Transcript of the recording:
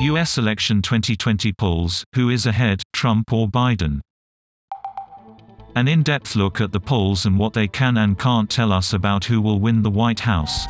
U.S. election 2020 polls Who is ahead, Trump or Biden? An in depth look at the polls and what they can and can't tell us about who will win the White House.